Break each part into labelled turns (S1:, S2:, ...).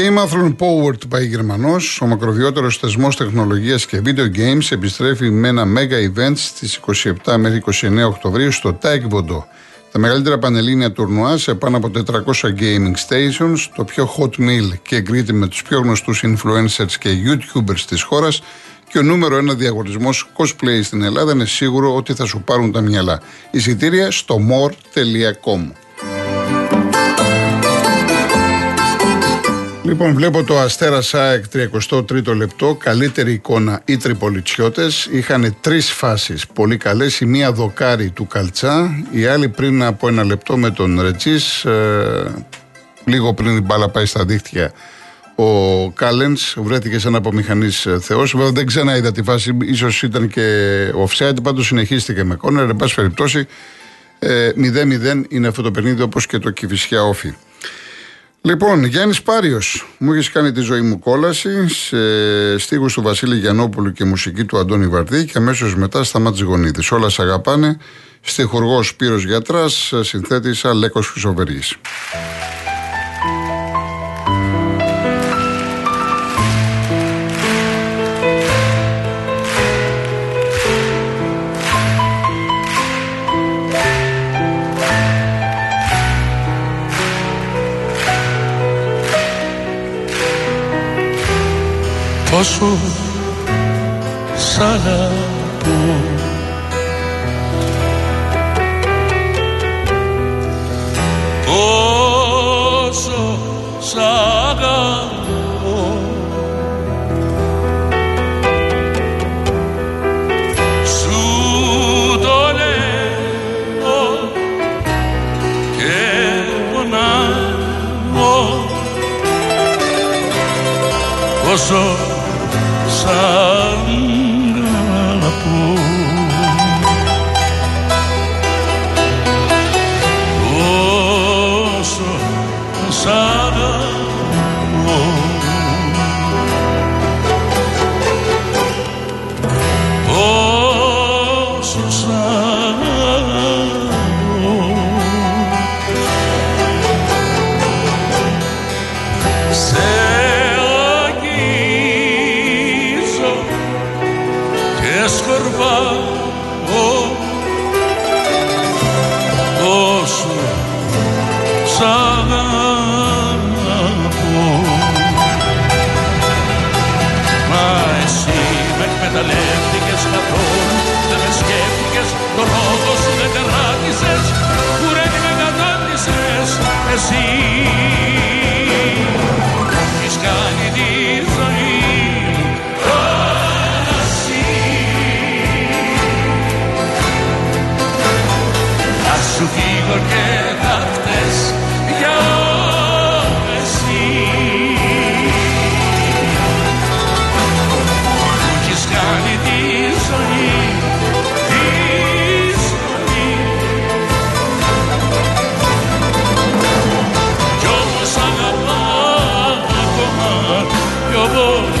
S1: Game Athlon Powered by Γερμανός, ο μακροβιότερος θεσμός τεχνολογίας και video games, επιστρέφει με ένα mega event στις 27 μέχρι 29 Οκτωβρίου στο Taekwondo. Τα μεγαλύτερα πανελλήνια τουρνουά σε πάνω από 400 gaming stations, το πιο hot meal και εγκρίνεται με τους πιο γνωστούς influencers και YouTubers της χώρας και ο νούμερο ένα διαγωνισμός cosplay στην Ελλάδα είναι σίγουρο ότι θα σου πάρουν τα μυαλά. Εισιτήρια στο more.com. Λοιπόν, βλέπω το Αστέρα ΣΑΕΚ 33ο λεπτό. Καλύτερη εικόνα οι τριπολιτσιώτε. Είχαν τρεις φάσεις πολύ καλές. Η μία δοκάρι του Καλτσά, η άλλη πριν από ένα λεπτό με τον Ρετζής. Ε, λίγο πριν την μπάλα πάει στα δίχτυα. Ο Κάλενς βρέθηκε σε ένα απομηχανής ε, Θεός. Βέβαια δεν ξαναείδα τη φάση, ίσως ήταν και offside. Πάντως συνεχίστηκε με κόνερ. Εν πάση περιπτώσει, 0-0 ε, είναι αυτό το παιχνίδι όπως και το Κυφυσιά Όφη. Λοιπόν, Γιάννης Πάριος, μου έχεις κάνει τη ζωή μου κόλαση σε στίχους του Βασίλη Γιαννόπουλου και μουσική του Αντώνη Βαρδί και αμέσως μετά στα μάτια γονίδης. Όλα σε αγαπάνε. Στιχουργός Σπύρο Γιατράς, συνθέτης Αλέκος Χρυσοβεργή.
S2: Πόσο σ' αγαπώ. Πόσο σ' αγαπώ. Σου το λέω και πονάω. Πόσο σαν εσύ Oh.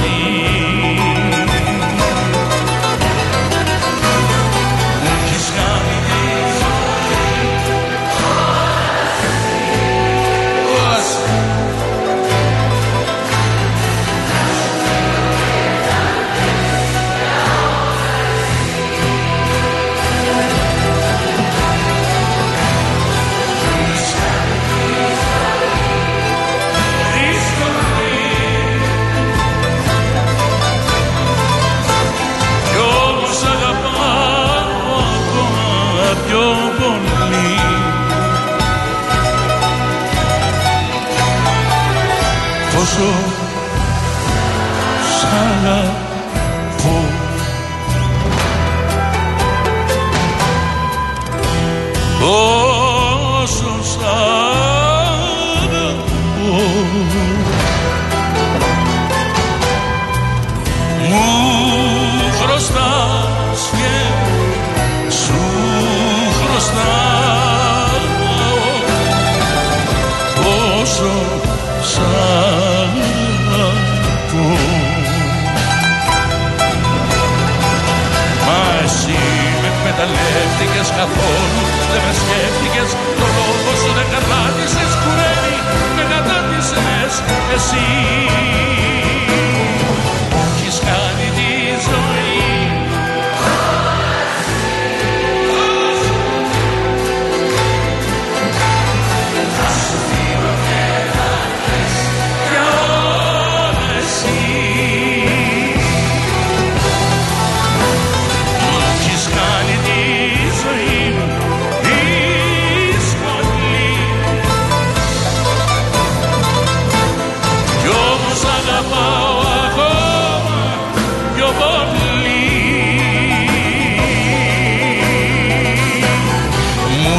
S2: Πόσο σ' αγαπώ. Πόσο σ' αγαπώ. Μου χρωστάς και σου χρωστάω Πόσο σ' εκμεταλλεύτηκες καθόλου Δεν με σκέφτηκες, το λόγο σου δεν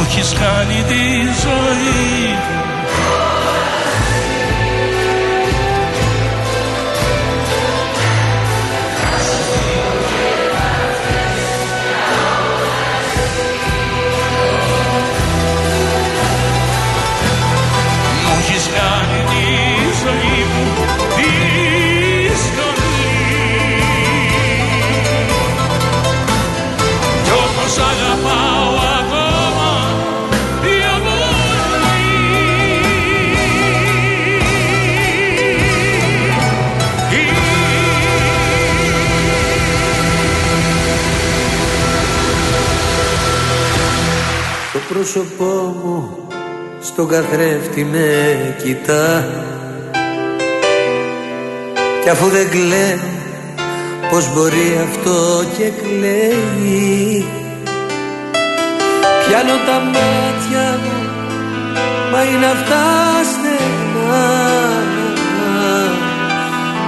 S2: μου έχεις κάνει τη
S3: πρόσωπό μου στον καθρέφτη με κοιτά. Κι αφού δεν κλαίω πως μπορεί αυτό και κλαίει. Πιάνω τα μάτια μου μα είναι αυτά στενά.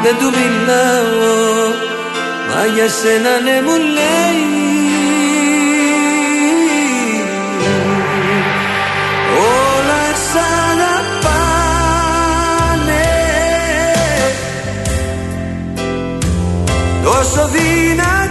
S3: Δεν του μιλάω μα για σένα ναι μου λέει Τόσο δυνατά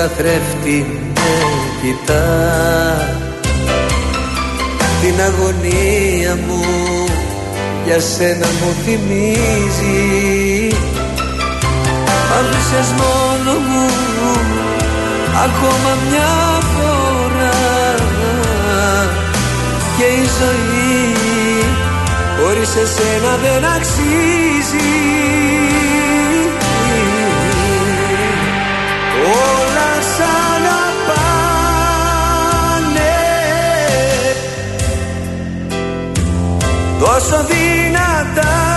S3: καθρέφτη με κοιτά. Την αγωνία μου για σένα μου θυμίζει. Μ' άφησες μόνο μου ακόμα μια φορά. Και η ζωή χωρίς εσένα δεν αξίζει. Όλα σ' αγαπάνε Τόσο δυνατά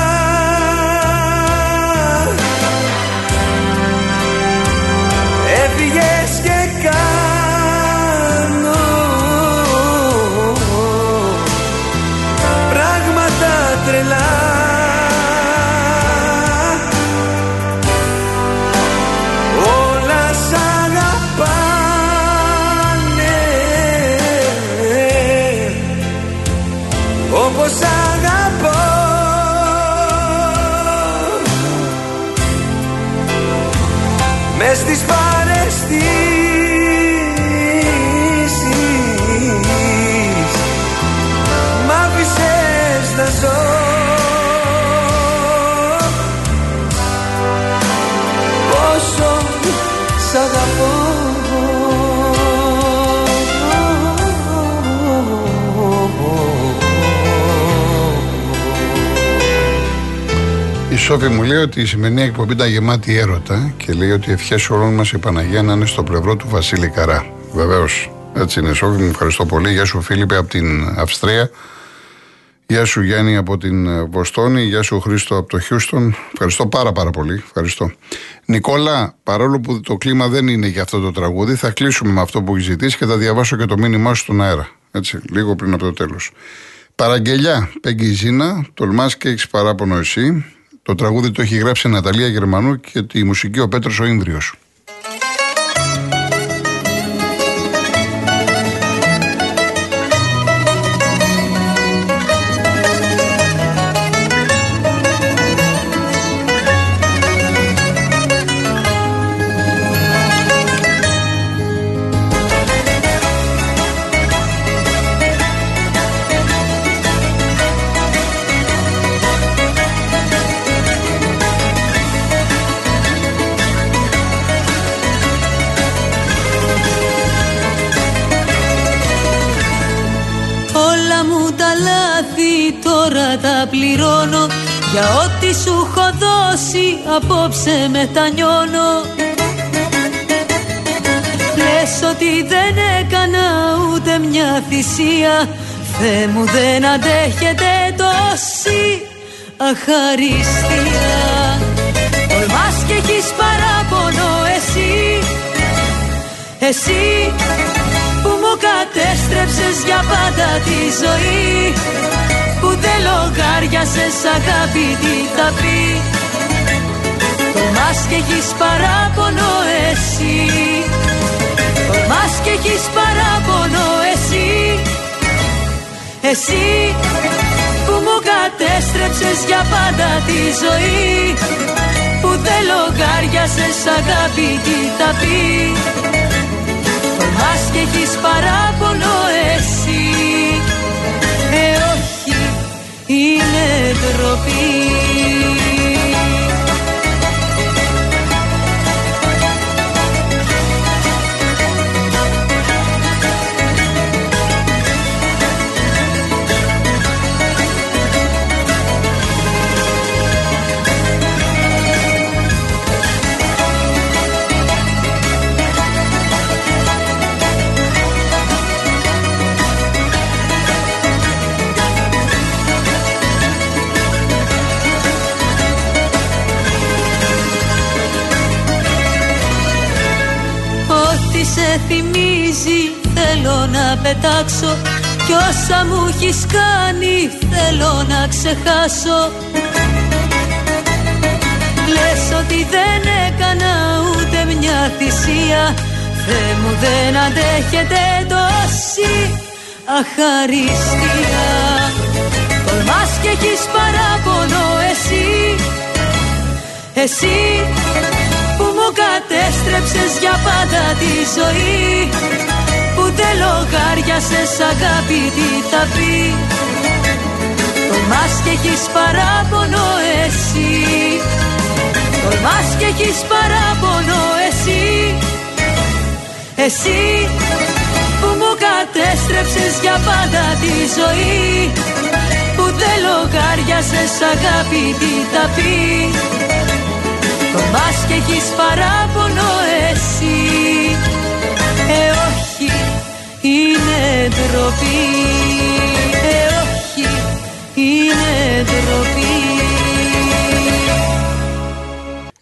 S1: Σόφη μου λέει ότι η σημερινή εκπομπή ήταν γεμάτη έρωτα και λέει ότι ευχές όλων μας η Παναγία να είναι στο πλευρό του Βασίλη Καρά. Βεβαίως. Έτσι είναι, Σόφη μου, ευχαριστώ πολύ. Γεια σου, Φίλιππε, από την Αυστρία. Γεια σου, Γιάννη, από την ε, Βοστόνη. Γεια σου, Χρήστο, από το Χιούστον. Ευχαριστώ πάρα, πάρα πολύ. Ευχαριστώ. Νικόλα, παρόλο που το κλίμα δεν είναι για αυτό το τραγούδι, θα κλείσουμε με αυτό που έχεις ζητήσει και θα διαβάσω και το μήνυμά σου στον αέρα. Έτσι, λίγο πριν από το τέλος. Παραγγελιά, Πέγγι Ζήνα, τολμάς και έχεις παράπονο εσύ. Το τραγούδι το έχει γράψει η Ναταλία Γερμανού και τη μουσική ο Πέτρος ο Ίνδριος.
S4: Τώρα τα πληρώνω. Για ό,τι σου έχω δώσει απόψε μετανιώνω Λες ότι δεν έκανα ούτε μια θυσία. Θεέ μου δεν αντέχετε τόση αχαριστία Τολμάς και έχεις παράπονο εσύ. Εσύ που μου κατέστρεψες για πάντα τη ζωή που δεν λογάριασες αγάπη τι θα πει. Τολμάς και έχεις παράπονο εσύ. Τολμάς και έχεις παράπονο εσύ. Εσύ που μου κατέστρεψες για πάντα τη ζωή. Που δεν λογάριασες αγάπη τι θα πει. Τολμάς και έχεις παράπονο εσύ είναι ντροπή θέλω να πετάξω Κι όσα μου έχεις κάνει θέλω να ξεχάσω. Λες ότι δεν έκανα ούτε μια θυσία Θεέ μου δεν αντέχετε τόση αχαριστία. Τολμάς και έχεις παράπονο εσύ Εσύ που μου κατέστρεψες για πάντα τη ζωή που δεν λογάριασες αγάπη τι θα πει. Τολμάς και έχεις παράπονο εσύ. Τολμάς και έχεις παράπονο εσύ. Εσύ που μου κατέστρεψες για πάντα τη ζωή. Που δεν λογάριασες αγάπη τι θα πει. Τολμάς και έχεις παράπονο εσύ. Ε όχι είναι ντροπή Ε όχι είναι ντροπή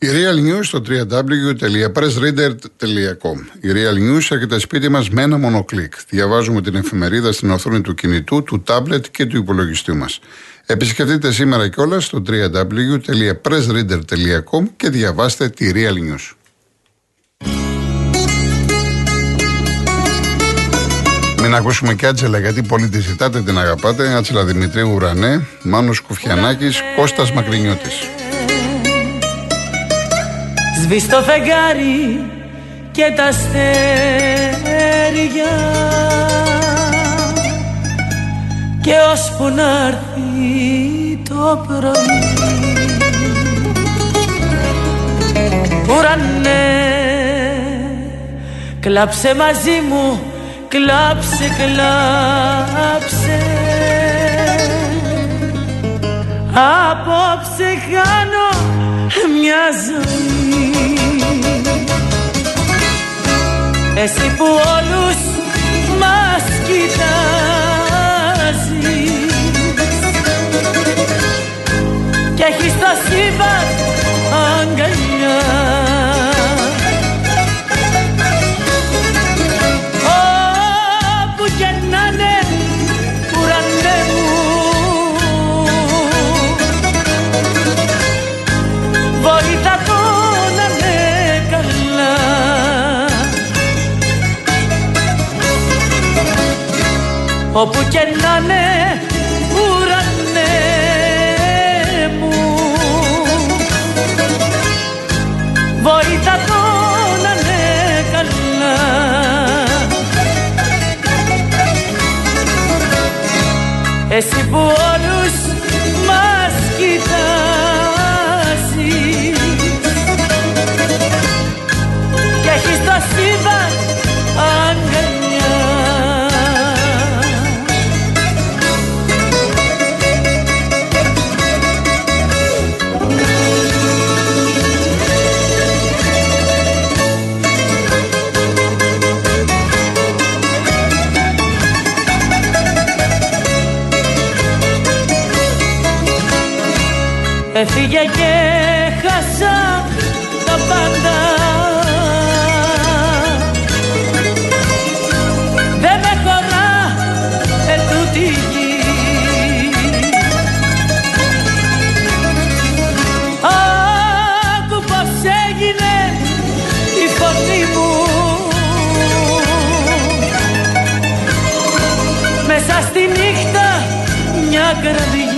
S1: η Real News στο www.pressreader.com Η Real News έρχεται σπίτι μας με ένα μόνο κλικ. Διαβάζουμε την εφημερίδα στην οθόνη του κινητού, του τάμπλετ και του υπολογιστή μας. Επισκεφτείτε σήμερα κιόλας στο www.pressreader.com και διαβάστε τη Real News. Μην ακούσουμε και Άτζελα γιατί πολύ τη ζητάτε, την αγαπάτε. Άτζελα Δημητρίου Ουρανέ, Μάνος Κουφιανάκης, Κώστας Μακρινιώτης.
S5: Σβήστο φεγγάρι και τα αστέρια και ώσπου να έρθει το πρωί Ουρανέ κλάψε μαζί μου κλάψε κλάψε. Απόψε χάνω μια ζωή. Εσύ που όλους μας κοιτάς όπου και να είναι ουρανέ μου. Βοήθα το να είναι καλά. Εσύ που Έφυγε και χάσα τα πάντα. Δεν με χωρά ετούτη γη. Άκου πως έγινε η φωνή μου. Μέσα στη νύχτα μια κραυγή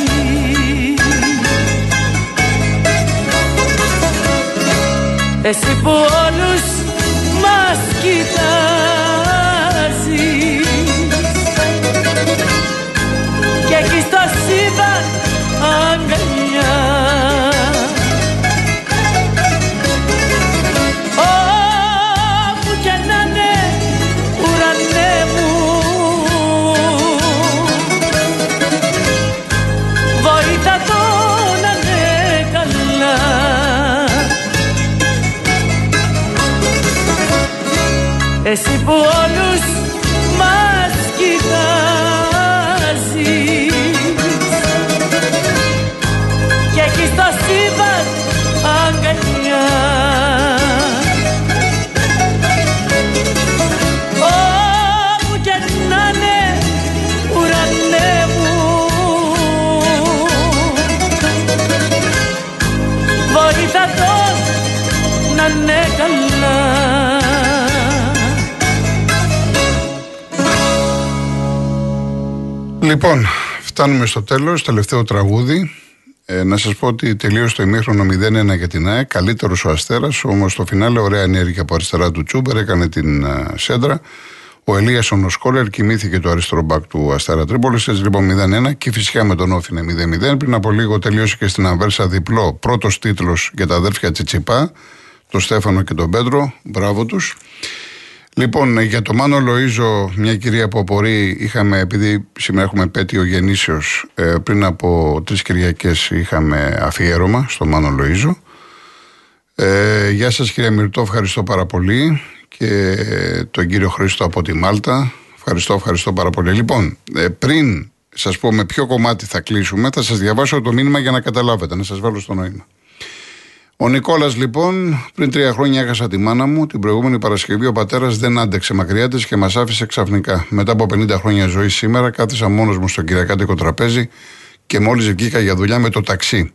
S5: Εσύ που όλους μας κοιτάζεις Εσύ που
S1: Λοιπόν, φτάνουμε στο τέλος, τελευταίο τραγούδι. Ε, να σας πω ότι τελείωσε το ημίχρονο 0-1 για την ΑΕΚ, καλύτερος ο Αστέρας, όμως στο φινάλε ωραία ενέργεια από αριστερά του Τσούμπερ, έκανε την ε, σέντρα. Ο Ελίας ο Νοσκόλερ κοιμήθηκε το αριστερό μπακ του Αστέρα Τρίπολης, έτσι λοιπόν 0-1 και φυσικά με τον Όφη είναι 0-0. Πριν από λίγο τελείωσε και στην Αβέρσα διπλό πρώτος τίτλος για τα αδέρφια Τσιτσιπά, τον Στέφανο και τον Πέντρο, μπράβο τους. Λοιπόν, για το Μάνο Λοΐζο, μια κυρία που απορεί, είχαμε, επειδή σήμερα έχουμε πέτειο γεννήσεως, ε, πριν από τρεις Κυριακές είχαμε αφιέρωμα στο Μάνο Λοΐζο. Ε, γεια σας κυρία Μυρτώ, ευχαριστώ πάρα πολύ και τον κύριο Χρήστο από τη Μάλτα. Ευχαριστώ, ευχαριστώ πάρα πολύ. Λοιπόν, ε, πριν σας πω με ποιο κομμάτι θα κλείσουμε, θα σας διαβάσω το μήνυμα για να καταλάβετε, να σας βάλω στο νόημα. Ο Νικόλας, λοιπόν, πριν τρία χρόνια έχασα τη μάνα μου. Την προηγούμενη Παρασκευή ο πατέρας δεν άντεξε μακριά της και μας άφησε ξαφνικά. Μετά από 50 χρόνια ζωής σήμερα, κάθισα μόνος μου στο κυριακάτικο τραπέζι και μόλις βγήκα για δουλειά με το ταξί.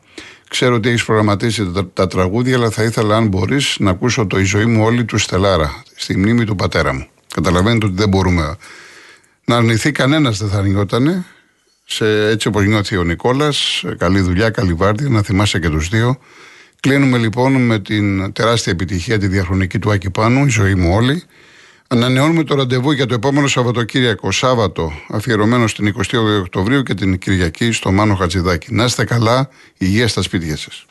S1: Ξέρω ότι έχεις προγραμματίσει τα, τα τραγούδια, αλλά θα ήθελα, αν μπορείς, να ακούσω το Η ζωή μου όλη του Στελάρα, στη μνήμη του πατέρα μου. Καταλαβαίνετε ότι δεν μπορούμε να αρνηθεί κανένας, δεν θα αρνιότανε. Σε, έτσι όπως νιώθει ο Νικόλας, καλή δουλειά, καλή βάρδια, να θυμάσαι και τους δύο. Κλείνουμε λοιπόν με την τεράστια επιτυχία τη διαχρονική του Άκη Πάνου, η ζωή μου όλη. Ανανεώνουμε το ραντεβού για το επόμενο Σαββατοκύριακο, Σάββατο, αφιερωμένο στην 22 Οκτωβρίου και την Κυριακή στο Μάνο Χατζηδάκη. Να είστε καλά, υγεία στα σπίτια σας.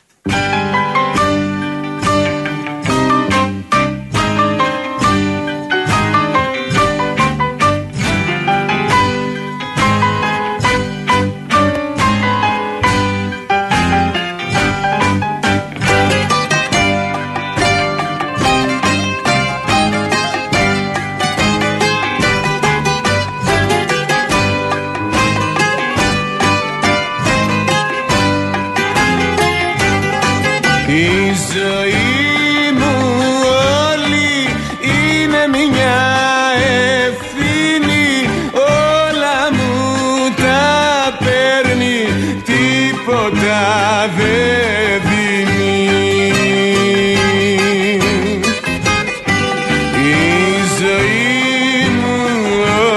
S6: δεν δίνει Η ζωή μου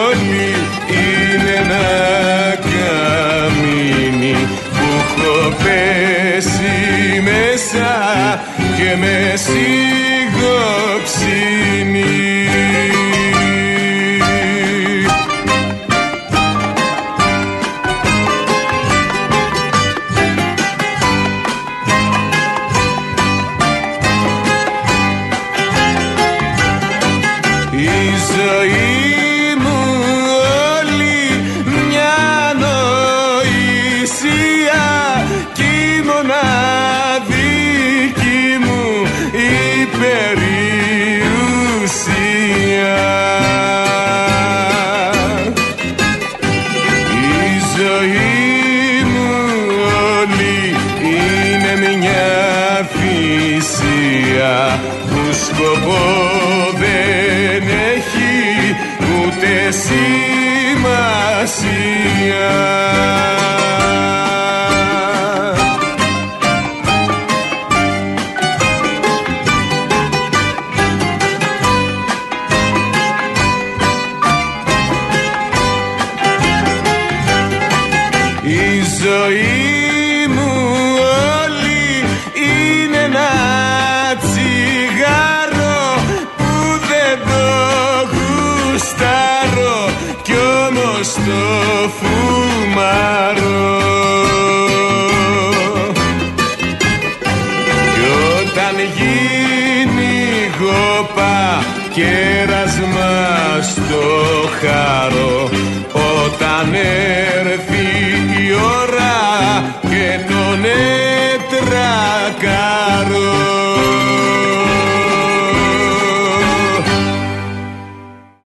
S6: όλη είναι ένα καμίνι που έχω πέσει μέσα και με Κι η ζωή μου όλη είναι ένα τσιγάρο που δεν το γουστάρω κι όμως το φουμάρω. Κι όταν γίνει γόπα
S7: κέρασμα στο χαρό όταν